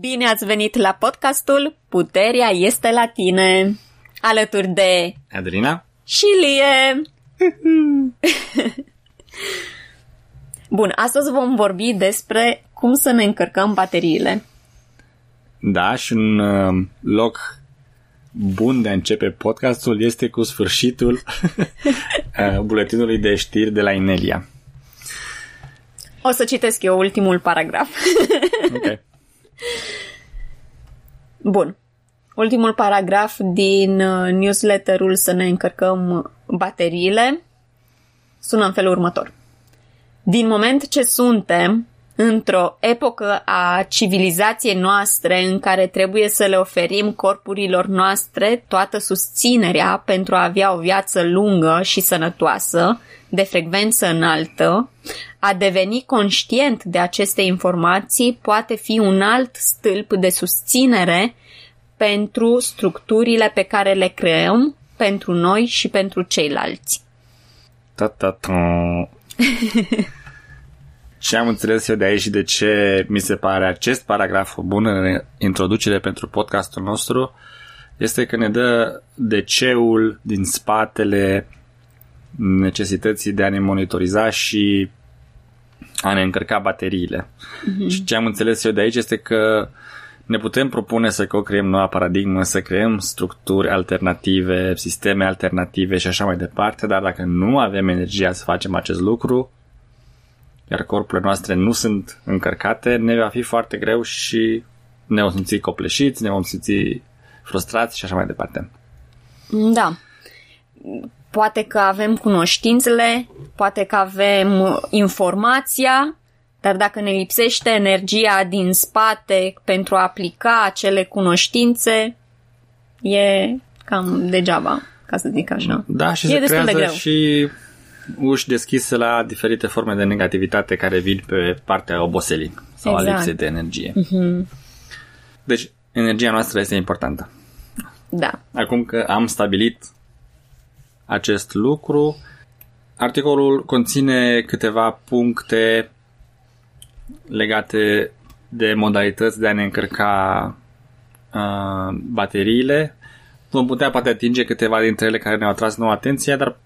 Bine ați venit la podcastul Puterea este la tine, alături de Adelina și Lie. Bun, astăzi vom vorbi despre cum să ne încărcăm bateriile. Da, și un uh, loc bun de a începe podcastul este cu sfârșitul uh, buletinului de știri de la Inelia. O să citesc eu ultimul paragraf. Ok. Bun. Ultimul paragraf din uh, newsletterul să ne încărcăm bateriile sună în felul următor. Din moment ce suntem într-o epocă a civilizației noastre în care trebuie să le oferim corpurilor noastre toată susținerea pentru a avea o viață lungă și sănătoasă, de frecvență înaltă, a deveni conștient de aceste informații poate fi un alt stâlp de susținere pentru structurile pe care le creăm pentru noi și pentru ceilalți. Ta-ta-ta. Ce am înțeles eu de aici și de ce mi se pare acest paragraf o bună introducere pentru podcastul nostru este că ne dă de ceul din spatele necesității de a ne monitoriza și a ne încărca bateriile. Mm-hmm. Și ce am înțeles eu de aici este că ne putem propune să co-creăm noua paradigmă, să creăm structuri alternative, sisteme alternative și așa mai departe, dar dacă nu avem energia să facem acest lucru, iar corpurile noastre nu sunt încărcate, ne va fi foarte greu și ne vom simți copleșiți, ne vom simți frustrați și așa mai departe. Da. Poate că avem cunoștințele, poate că avem informația, dar dacă ne lipsește energia din spate pentru a aplica acele cunoștințe, e cam degeaba, ca să zic așa. Da, și e se destul de creează greu. și uși deschise la diferite forme de negativitate care vin pe partea oboselii sau Exact. a lipsei de energie. Mm-hmm. Deci, energia noastră este importantă. Da. Acum că am stabilit acest lucru, articolul conține câteva puncte legate de modalități de a ne încărca uh, bateriile. Vom putea poate atinge câteva dintre ele care ne-au atras nouă atenție, dar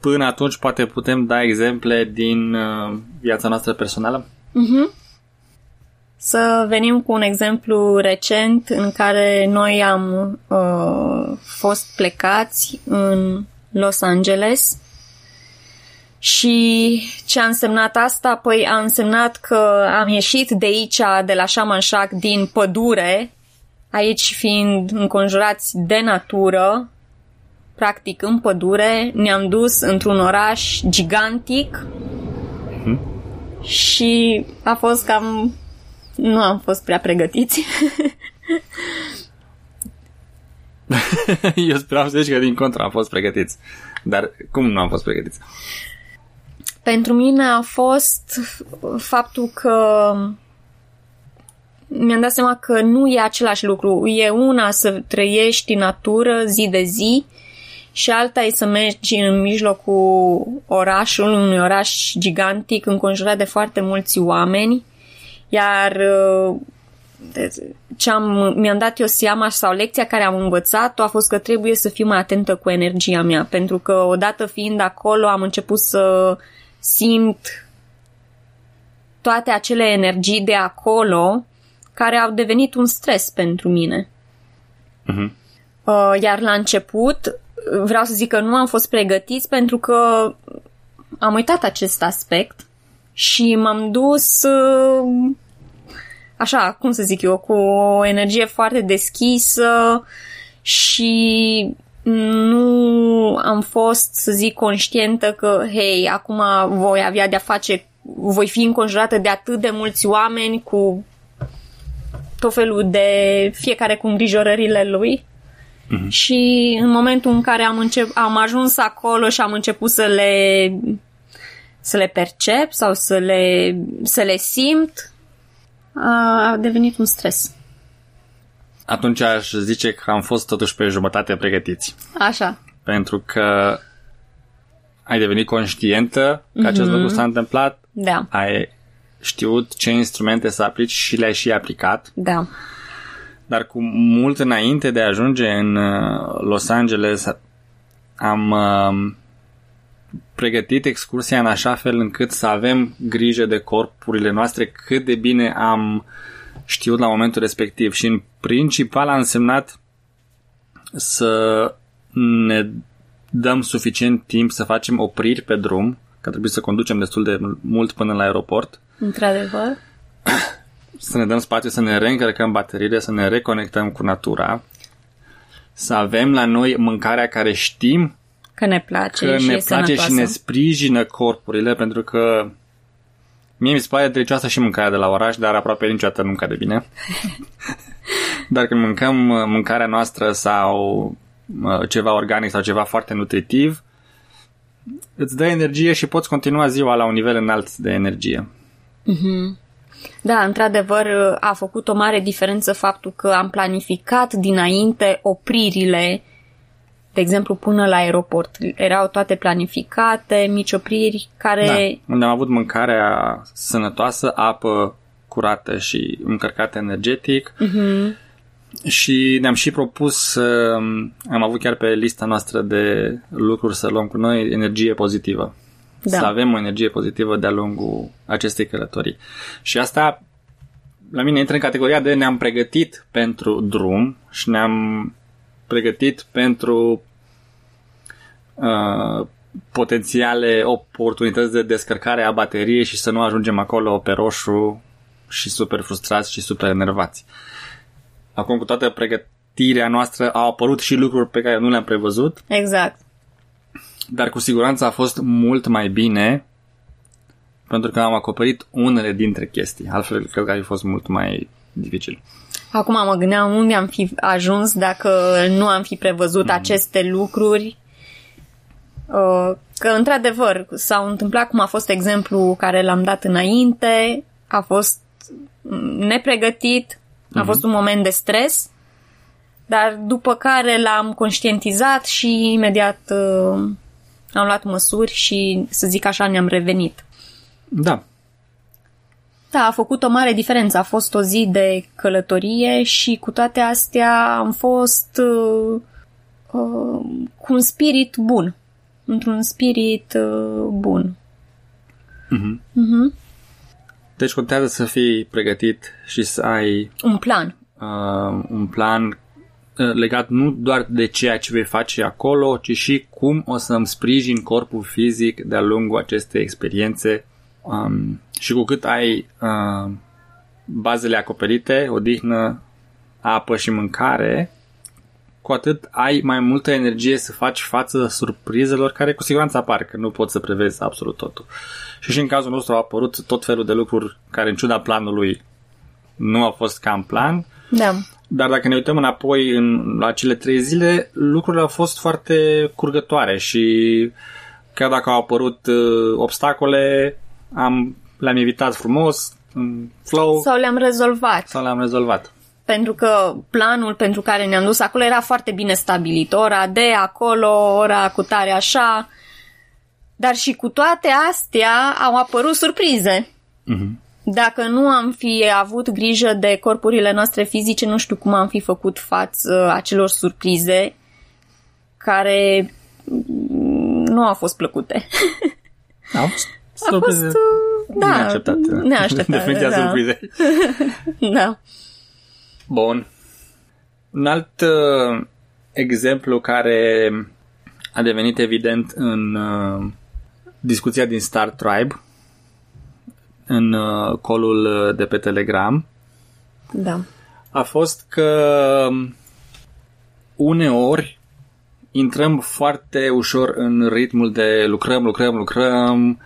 până atunci poate putem da exemple din uh, viața noastră personală. Să venim cu un exemplu recent în care noi am uh, fost plecați în Los Angeles și ce a însemnat asta? Păi a însemnat că am ieșit de aici, de la Shamanshak, din pădure, aici fiind înconjurați de natură, practic în pădure, ne-am dus într-un oraș gigantic și a fost cam... Nu am fost prea pregătiți. Eu speram să zici că din contra am fost pregătiți. Dar cum nu am fost pregătiți? Pentru mine a fost faptul că mi-am dat seama că nu e același lucru. E una să trăiești în natură zi de zi și alta e să mergi în mijlocul orașului, unui oraș gigantic înconjurat de foarte mulți oameni, iar uh, ce am, mi-am dat eu seama sau lecția care am învățat-o a fost că trebuie să fiu mai atentă cu energia mea, pentru că odată fiind acolo am început să simt toate acele energii de acolo care au devenit un stres pentru mine. Mhm. Uh, Iar la început vreau să zic că nu am fost pregătiți pentru că am uitat acest aspect și m-am dus uh, așa, cum să zic eu, cu o energie foarte deschisă și nu am fost, să zic, conștientă că, hei, acum voi avea de-a face, voi fi înconjurată de atât de mulți oameni cu tot felul de fiecare cu îngrijorările lui. Mm-hmm. Și în momentul în care am, încep, am ajuns acolo și am început să le să le percep sau să le, să le simt, a devenit un stres. Atunci aș zice că am fost totuși pe jumătate pregătiți. Așa. Pentru că ai devenit conștientă că acest Mhm. lucru s-a întâmplat, Da. ai știut ce instrumente să aplici și le-ai și aplicat. Da. Dar cu mult înainte de a ajunge în uh, Los Angeles am uh, pregătit excursia în așa fel încât să avem grijă de corpurile noastre cât de bine am știut la momentul respectiv și în principal a însemnat să ne dăm suficient timp să facem opriri pe drum, că trebuie să conducem destul de mult până la aeroport. Într-adevăr. Să ne dăm spațiu să ne reîncărcăm bateriile, să ne reconectăm cu natura, să avem la noi mâncarea care știm că ne place, că și, ne e place sănătoasă. și ne sprijină corpurile, pentru că mie mi se pare delicioasă și mâncarea de la oraș, dar aproape niciodată nu de bine. dar când mâncăm uh, mâncarea noastră sau uh, ceva organic sau ceva foarte nutritiv, îți dă energie și poți continua ziua la un nivel înalt de energie. Da, într-adevăr a făcut o mare diferență faptul că am planificat dinainte opririle, de exemplu până la aeroport. Erau toate planificate, mici opriri care... Da, unde am avut mâncarea sănătoasă, apă curată și încărcată energetic Mhm. și ne-am și propus să am avut chiar pe lista noastră de lucruri să luăm cu noi energie pozitivă. Da. Să avem o energie pozitivă de-a lungul acestei călătorii. Și asta la mine intră în categoria de ne-am pregătit pentru drum și ne-am pregătit pentru uh, potențiale oportunități de descărcare a bateriei și să nu ajungem acolo pe roșu și super frustrați și super enervați. Acum cu toată pregătirea noastră au apărut și lucruri pe care nu le-am prevăzut, Exact. dar cu siguranță a fost mult mai bine pentru că am acoperit unele dintre chestii. Altfel, cred că ar fi fost mult mai dificil. Acum mă gândeam unde am fi ajuns dacă nu am fi prevăzut Mhm. aceste lucruri. Uh, Că, într-adevăr, s-au întâmplat cum a fost exemplu care l-am dat înainte, a fost nepregătit, a fost un moment de stres, dar după care l-am conștientizat și imediat uh, am luat măsuri și, să zic așa, ne-am revenit. Da, Da, a făcut o mare diferență. A fost o zi de călătorie și cu toate astea am fost uh, uh, cu un spirit bun. Într-un spirit uh, bun. deci contează să fii pregătit și să ai Un plan. uh, un plan uh, legat nu doar de ceea ce vei face acolo, ci și cum o să îmi sprijin corpul fizic de-a lungul acestei experiențe um, și cu cât ai uh, bazele acoperite, odihnă, apă și mâncare, cu atât ai mai multă energie să faci față surprizelor care cu siguranță apar, că nu poți să prevezi absolut totul. Și și în cazul nostru au apărut tot felul de lucruri care în ciuda planului nu au fost ca în plan, Da. dar dacă ne uităm înapoi în, la cele trei zile, lucrurile au fost foarte curgătoare și chiar dacă au apărut uh, obstacole, am, le-am evitat frumos, în flow, Sau le-am rezolvat. sau le-am rezolvat. Pentru că planul pentru care ne-am dus acolo era foarte bine stabilit. Ora de acolo, ora cu tare așa. Dar și cu toate astea au apărut surprize. Mhm. Dacă nu am fi avut grijă de corpurile noastre fizice, nu știu cum am fi făcut față acelor surprize care mm, nu au fost plăcute. Au fost A fost, uh, da, neașteptate. neașteptate, Definiția da. surprizei. Da. Bun. Un alt uh, exemplu care a devenit evident în uh, discuția din Star Tribe, în uh, colul de pe Telegram, Da. a fost că uneori intrăm foarte ușor în ritmul de lucrăm, lucrăm, lucrăm, uh,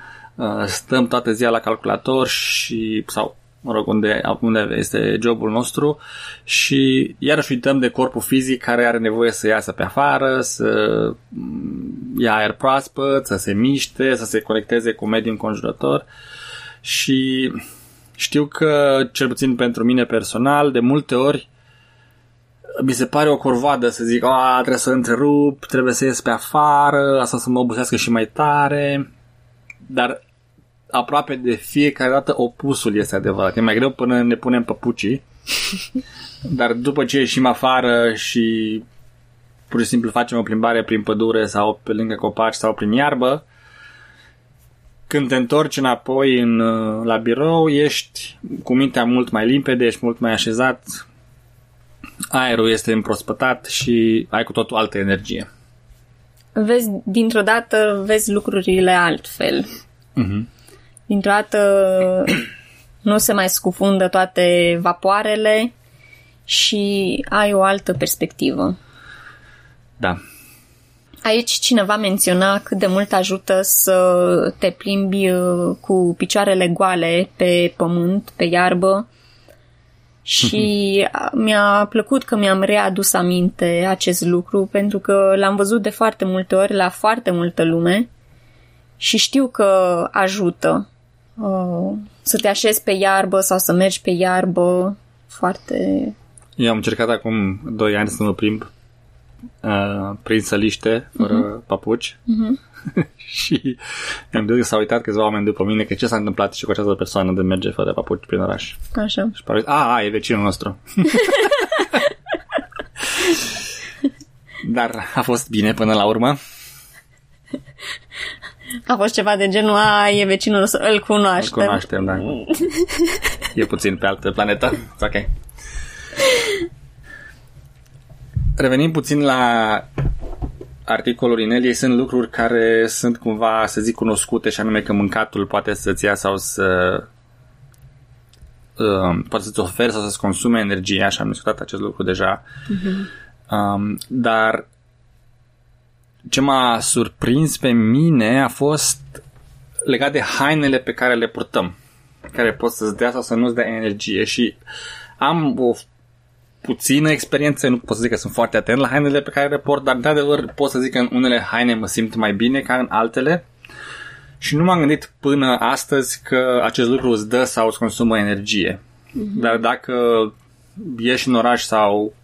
stăm toată ziua la calculator și sau mă rog, unde, unde este jobul nostru și iarăși uităm de corpul fizic care are nevoie să iasă pe afară, să mm, ia aer proaspăt, să se miște, să se conecteze cu mediul înconjurător și știu că, cel puțin pentru mine personal, de multe ori mi se pare o corvoadă să zic, a, trebuie să întrerup, trebuie să ies pe afară, asta să mă obosească și mai tare, dar aproape de fiecare dată opusul este adevărat. E mai greu până ne punem păpucii, dar după ce ieșim afară și pur și simplu facem o plimbare prin pădure sau pe lângă copaci sau prin iarbă, când te întorci înapoi în, la birou, ești cu mintea mult mai limpede, ești mult mai așezat, aerul este împrospătat și ai cu totul altă energie. Vezi, dintr-o dată, vezi lucrurile altfel. Uh-huh. Dintr-o dată nu se mai scufundă toate vapoarele și ai o altă perspectivă. Da. Aici cineva menționa cât de mult ajută să te plimbi uh, cu picioarele goale pe pământ, pe iarbă și mi-a plăcut că mi-am readus aminte acest lucru pentru că l-am văzut de foarte multe ori la foarte multă lume și știu că ajută uh, să te așezi pe iarbă sau să mergi pe iarbă foarte... Eu am încercat acum 2 ani să mă plimb uh, prin săliște, fără uh-huh. papuci. Uh-huh. și mi-am zis că s-au uitat câțiva oameni după mine că ce s-a întâmplat și cu această persoană de merge fără papuci prin oraș. Așa. Și pare, a, a, e vecinul nostru. Dar a fost bine până la urmă. A fost ceva de genul, a, e vecinul nostru, îl cunoaștem. Îl cunoaștem, da. e puțin pe altă planetă. Ok. Revenim puțin la articolul Ineliei sunt lucruri care sunt cumva, să zic, cunoscute și anume că mâncatul poate să-ți ia sau să uh, poate să-ți ofere sau să-ți consume energie, așa am discutat acest lucru deja. Uh-huh. Um, dar ce m-a surprins pe mine a fost legat de hainele pe care le purtăm, care pot să-ți dea sau să nu-ți dea energie și am o puțină experiență, nu pot să zic că sunt foarte atent la hainele pe care le port, dar într-adevăr pot să zic că în unele haine mă simt mai bine ca în altele și nu m-am gândit până astăzi că acest lucru îți dă sau îți consumă energie. Mm-hmm. Dar dacă ieși în oraș sau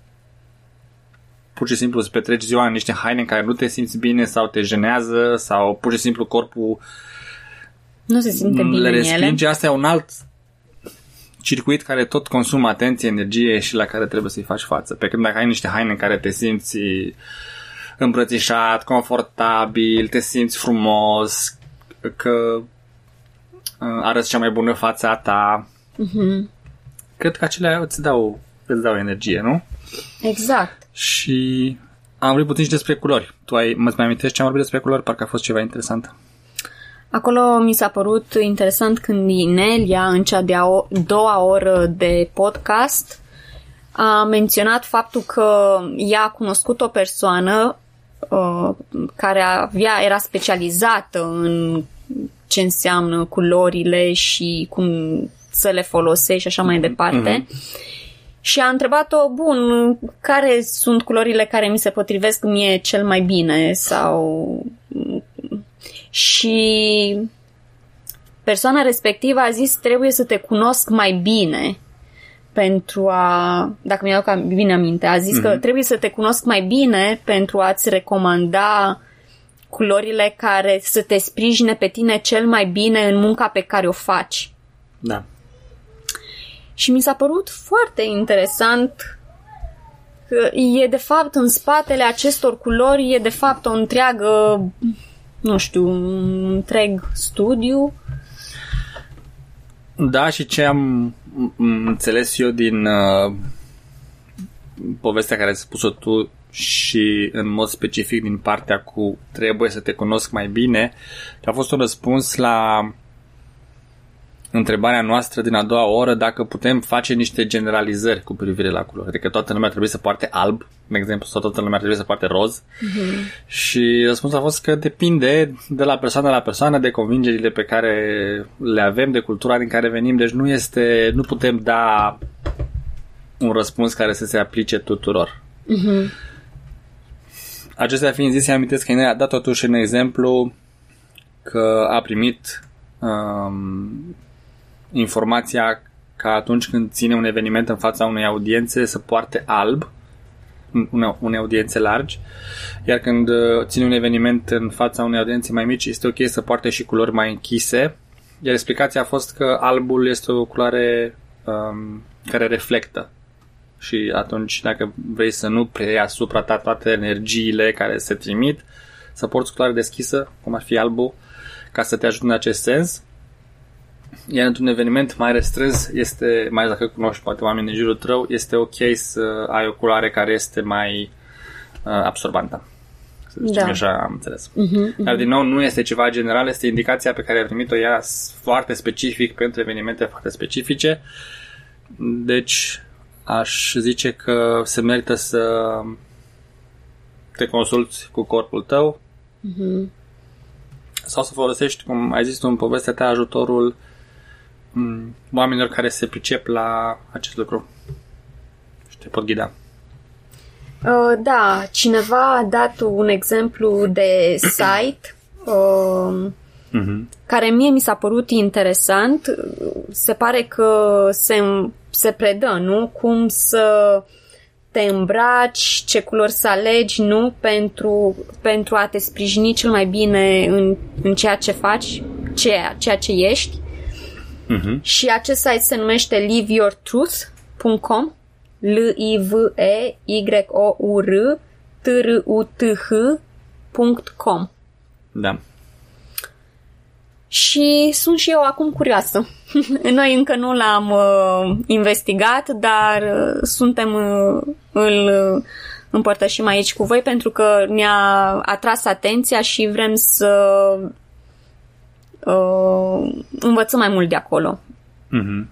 pur și simplu îți petreci ziua în niște haine în care nu te simți bine sau te jenează sau pur și simplu corpul nu se simte bine le respinge, ele. asta e un alt circuit care tot consumă atenție, energie și la care trebuie să-i faci față. Pe când dacă ai niște haine în care te simți îmbrățișat, confortabil, te simți frumos, că uh, arăți cea mai bună fața ta, mm-hmm. cred că acelea îți dau, îți dau energie, nu? Exact. Și am vorbit puțin și despre culori. Tu ai, mă mai amintești ce am vorbit despre culori? Parcă a fost ceva interesant. Acolo mi s-a părut interesant când Inelia, în cea de-a doua oră de podcast, a menționat faptul că ea a cunoscut o persoană uh, care avea, era specializată în ce înseamnă culorile și cum să le folosești și așa mai departe. Mm-hmm. Și a întrebat-o, bun, care sunt culorile care mi se potrivesc mie cel mai bine sau și persoana respectivă a zis trebuie să te cunosc mai bine pentru a, dacă mi-au bine aminte, a zis mm-hmm. că mhm. trebuie să te cunosc mai bine pentru a-ți recomanda culorile care să te sprijine pe tine cel mai bine în munca pe care o faci. Da. Și mi s-a părut foarte interesant că e de fapt în spatele acestor culori e de fapt o întreagă nu știu, un întreg studiu. Da, și ce am înțeles eu din uh, povestea care ai spus-o tu și în mod specific din partea cu trebuie să te cunosc mai bine, a fost un răspuns la întrebarea noastră din a doua oră dacă putem face niște generalizări cu privire la culori. Adică toată lumea trebuie să poarte alb, de exemplu, sau toată lumea trebuie să poarte roz. Uh-huh. Și răspunsul a fost că depinde de la persoană la persoană, de convingerile pe care le avem, de cultura din care venim. Deci nu este, nu putem da un răspuns care să se aplice tuturor. Uh-huh. Acestea fiind zise, amintesc că ne-a dat totuși un exemplu că a primit um, informația ca atunci când ține un eveniment în fața unei audiențe să poarte alb, une, unei audiențe largi, iar când uh, ține un eveniment în fața unei audiențe mai mici, este ok să poarte și culori mai închise, Iar explicația a fost că albul este o culoare um, care reflectă. Și atunci, dacă vrei să nu preiei asupra ta toate energiile care se trimit, să porți culoare deschisă, cum ar fi albul, ca să te ajute în acest sens. Iar într-un eveniment mai restrâns, este, mai dacă cunoști poate oameni din jurul tău, este ok să ai o culoare care este mai uh, absorbantă. Să zicem Da. așa, am înțeles. Uh-huh, Dar din nou nu este ceva general, este indicația pe care ai primit-o ea foarte specific pentru evenimente foarte specifice. Deci aș zice că se merită să te consulți cu corpul tău uh-huh. sau să folosești, cum ai zis tu în povestea ta, ajutorul m, oamenilor care se pricep la acest lucru și te pot ghida. Uh, da, cineva a dat un exemplu de site uh, Mhm. care mie mi s-a părut interesant. Se pare că se, se predă, nu? Cum să te îmbraci, ce culori să alegi, nu? Pentru, pentru a te sprijini cel mai bine în, în ceea ce faci, ceea, ceea ce ești. Mhm. Și acest site se numește liveyourtruth.com l i v e y o u r t r u t h.com Da. Și sunt și eu acum curioasă. Noi încă nu l-am uh, investigat, dar uh, suntem uh, îl uh, împărtășim aici cu voi pentru că ne-a atras atenția și vrem să uh, învățăm mai mult de acolo. Mhm.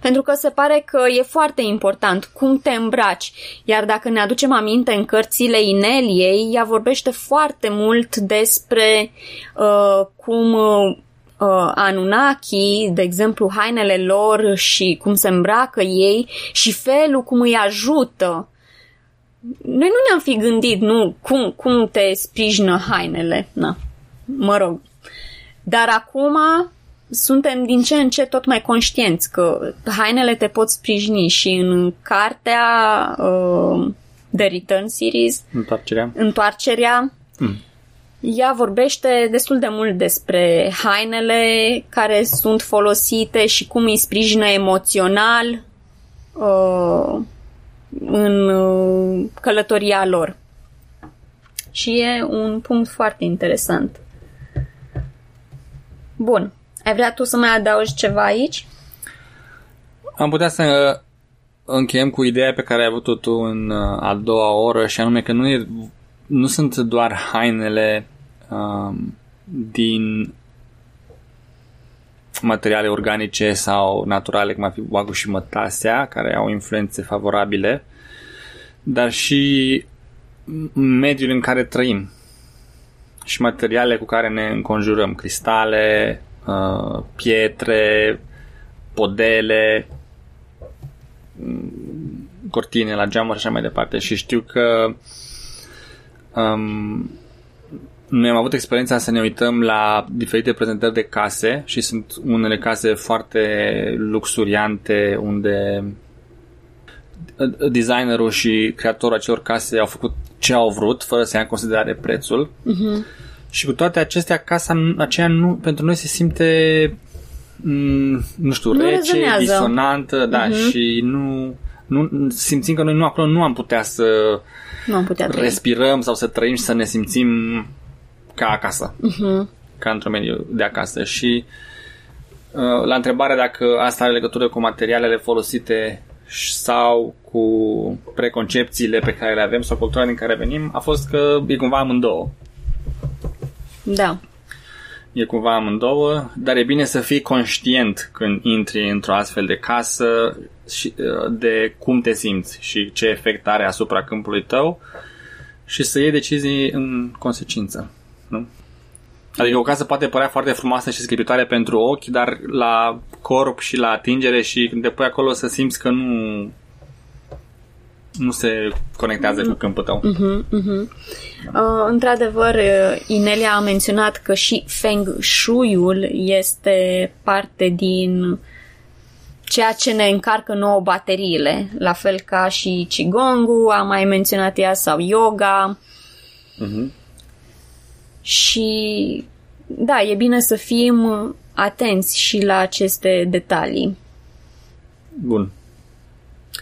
Pentru că se pare că e foarte important cum te îmbraci. Iar dacă ne aducem aminte în cărțile Ineliei, ea vorbește foarte mult despre uh, cum uh, Anunnaki, de exemplu, hainele lor și cum se îmbracă ei și felul cum îi ajută. Noi nu ne-am fi gândit, nu, cum, cum te sprijină hainele. Na, mă rog. Dar acum suntem din ce în ce tot mai conștienți că hainele te pot sprijini și în cartea uh, The Return Series, Întoarcerea. Întoarcerea, Mm. ea vorbește destul de mult despre hainele care sunt folosite și cum îi sprijină emoțional uh, în uh, călătoria lor. Și e un punct foarte interesant. Bun. Ai vrea tu să mai adaugi ceva aici? Am putea să încheiem cu ideea pe care ai avut-o tu în uh, a doua oră și anume că nu, e, nu sunt doar hainele um, din materiale organice sau naturale, cum ar fi wagyu și mătasea, care au influențe favorabile, dar și mediul în care trăim și materiale cu care ne înconjurăm, cristale, uh, pietre, podele, cortine la geamuri și așa mai departe. Și știu că um, noi am avut experiența să ne uităm la diferite prezentări de case și sunt unele case foarte luxuriante unde designerul și creatorul acelor case au făcut ce au vrut fără să ia în considerare prețul. Uh-huh. Și cu toate acestea, casa aceea nu, pentru noi se simte m, nu știu, Nu rece, rezonează. disonantă, da, Mhm. și nu, nu simțim că noi nu acolo nu am putea să Nu am putea trăi. respirăm sau să trăim și să ne simțim ca acasă, Uh-huh. ca într-un mediu de acasă. Și uh, la întrebarea dacă asta are legătură cu materialele folosite sau cu preconcepțiile pe care le avem sau cultura din care venim, a fost că e cumva amândouă. Da. E cumva amândouă, dar e bine să fii conștient când intri într-o astfel de casă și, uh, de cum te simți și ce efect are asupra câmpului tău și să iei decizii în consecință. Nu? Adică o casă poate părea foarte frumoasă și scripitoare pentru ochi, dar la corp și la atingere și când te pui acolo să simți că nu nu se conectează cu câmpul tău. Uh-huh, uh-huh. Uh, într-adevăr, uh, Inelia a menționat că și Feng Shui-ul este parte din ceea ce ne încarcă nouă bateriile, la fel ca și Qigong-ul, a mai menționat ea, sau yoga. Mhm. Și da, e bine să fim atenți și la aceste detalii. Bun.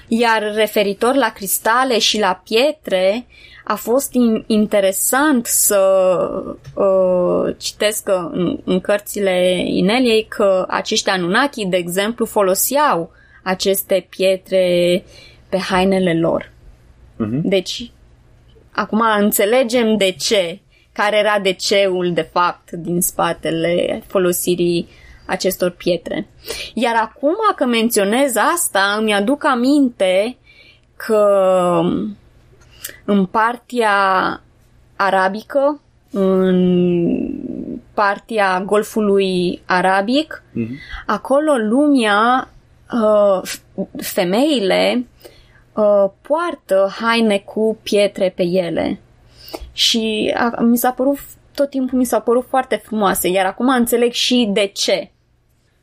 Iar referitor la cristale și la pietre, a fost in- interesant să uh, citesc că în, în cărțile Ineliei că acești Anunnaki, de exemplu, foloseau aceste pietre pe hainele lor. Mhm. Deci, acum înțelegem de ce, care era de ceul, de fapt, din spatele folosirii acestor pietre. Iar acum că menționez asta, îmi aduc aminte că în partea arabică, în partea Golfului Arabic, Mhm. acolo lumea, uh, femeile uh, poartă haine cu pietre pe ele. Și a, mi s-a părut, tot timpul mi s-a părut foarte frumoase, iar acum înțeleg și de ce.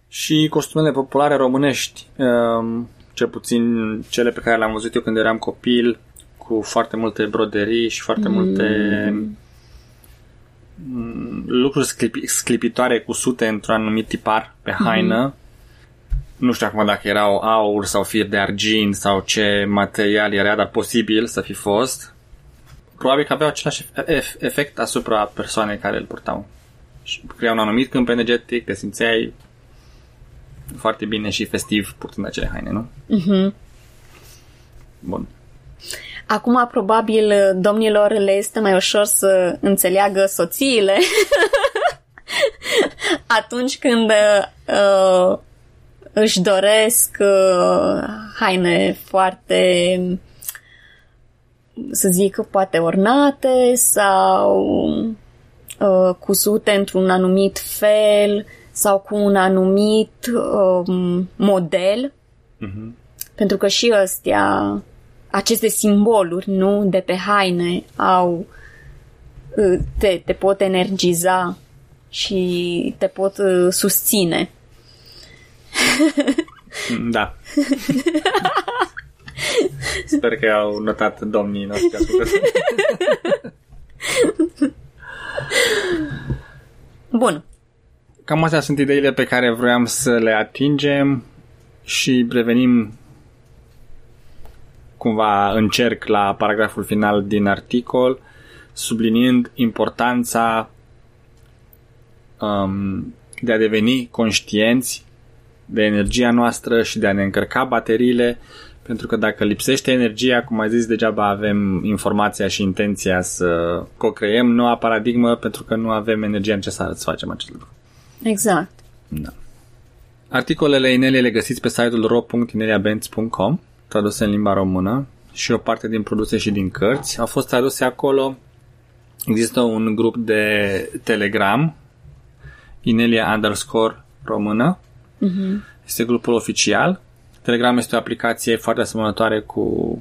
Și costumele populare românești, um, cel puțin cele pe care le-am văzut eu când eram copil, cu foarte multe broderii și foarte multe mm, lucruri sclipi, sclipitoare cusute într-un anumit tipar pe haină. Nu știu acum dacă erau aur sau fir de argint sau ce material era, dar posibil să fi fost. Probabil că aveau același ef- efect asupra persoanei care îl purtau. Și crea un anumit câmp energetic, te simțeai foarte bine și festiv purtând acele haine, nu? Mhm. Bun. Acum, probabil, domnilor le este mai ușor să înțeleagă soțiile atunci când uh, își doresc uh, haine foarte, să zic, poate ornate sau uh, cusute într-un anumit fel sau cu un anumit uh, model. Mhm. Pentru că și ăstea, aceste simboluri, nu, de pe haine, au, uh, te, te pot energiza și te pot uh, susține. Da. Sper că au notat domnii noștri ascultători. Bun. Cam astea sunt ideile pe care vroiam să le atingem și revenim cumva încerc la paragraful final din articol, subliniind importanța um, de a deveni conștienți de energia noastră și de a ne încărca bateriile, pentru că dacă lipsește energia, cum ai zis, degeaba avem informația și intenția să co-creăm noua paradigmă, pentru că nu avem energia necesară să facem acest lucru. Exact. Da. Articolele Inelie le găsiți pe site-ul ro.ineliabenz.com, traduse în limba română și o parte din produse și din cărți. Au fost traduse acolo. Există un grup de Telegram, Inelia underscore română. Mhm. Este grupul oficial. Telegram este o aplicație foarte asemănătoare cu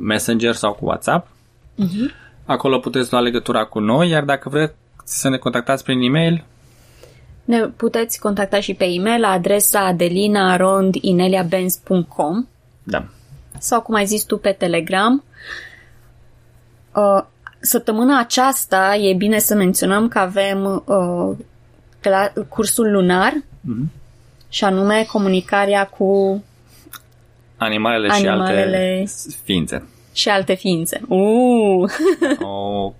Messenger sau cu WhatsApp. Mhm. Acolo puteți lua legătura cu noi, iar dacă vreți să ne contactați prin e-mail, Ne puteți contacta și pe e-mail la adresa adelina.rondineliabenz.com da, sau, cum ai zis tu, pe Telegram. Uh, Săptămâna aceasta e bine să menționăm că avem uh, cla- cursul lunar Mhm. și anume comunicarea cu animalele, și Animalele. alte ființe. și alte ființe. Uh! o,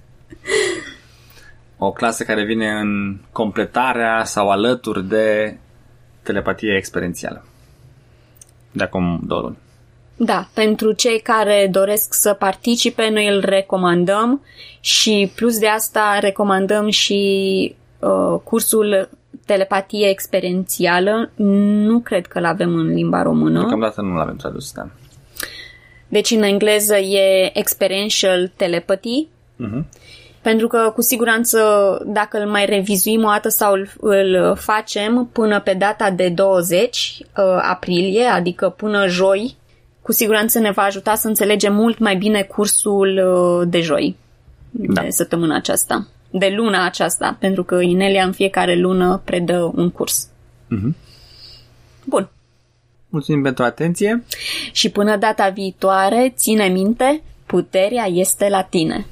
o clasă care vine în completarea sau alături de telepatie experiențială. De acum două luni. Da, pentru cei care doresc să participe, noi îl recomandăm și plus de asta recomandăm și uh, cursul telepatie experiențială. Nu cred că l-avem în limba română. Deocamdată nu l-avem tradus, da. Deci în engleză e Experiential Telepathy. Mhm. Pentru că cu siguranță dacă îl mai revizuim o dată sau îl, îl facem până pe data de 20 uh, aprilie, adică până joi, cu siguranță ne va ajuta să înțelegem mult mai bine cursul uh, de joi, Da. de săptămâna aceasta, de luna aceasta, pentru că Inelia în fiecare lună predă un curs. Mhm. Bun. Mulțumim pentru atenție. Și până data viitoare, ține minte, puterea este la tine.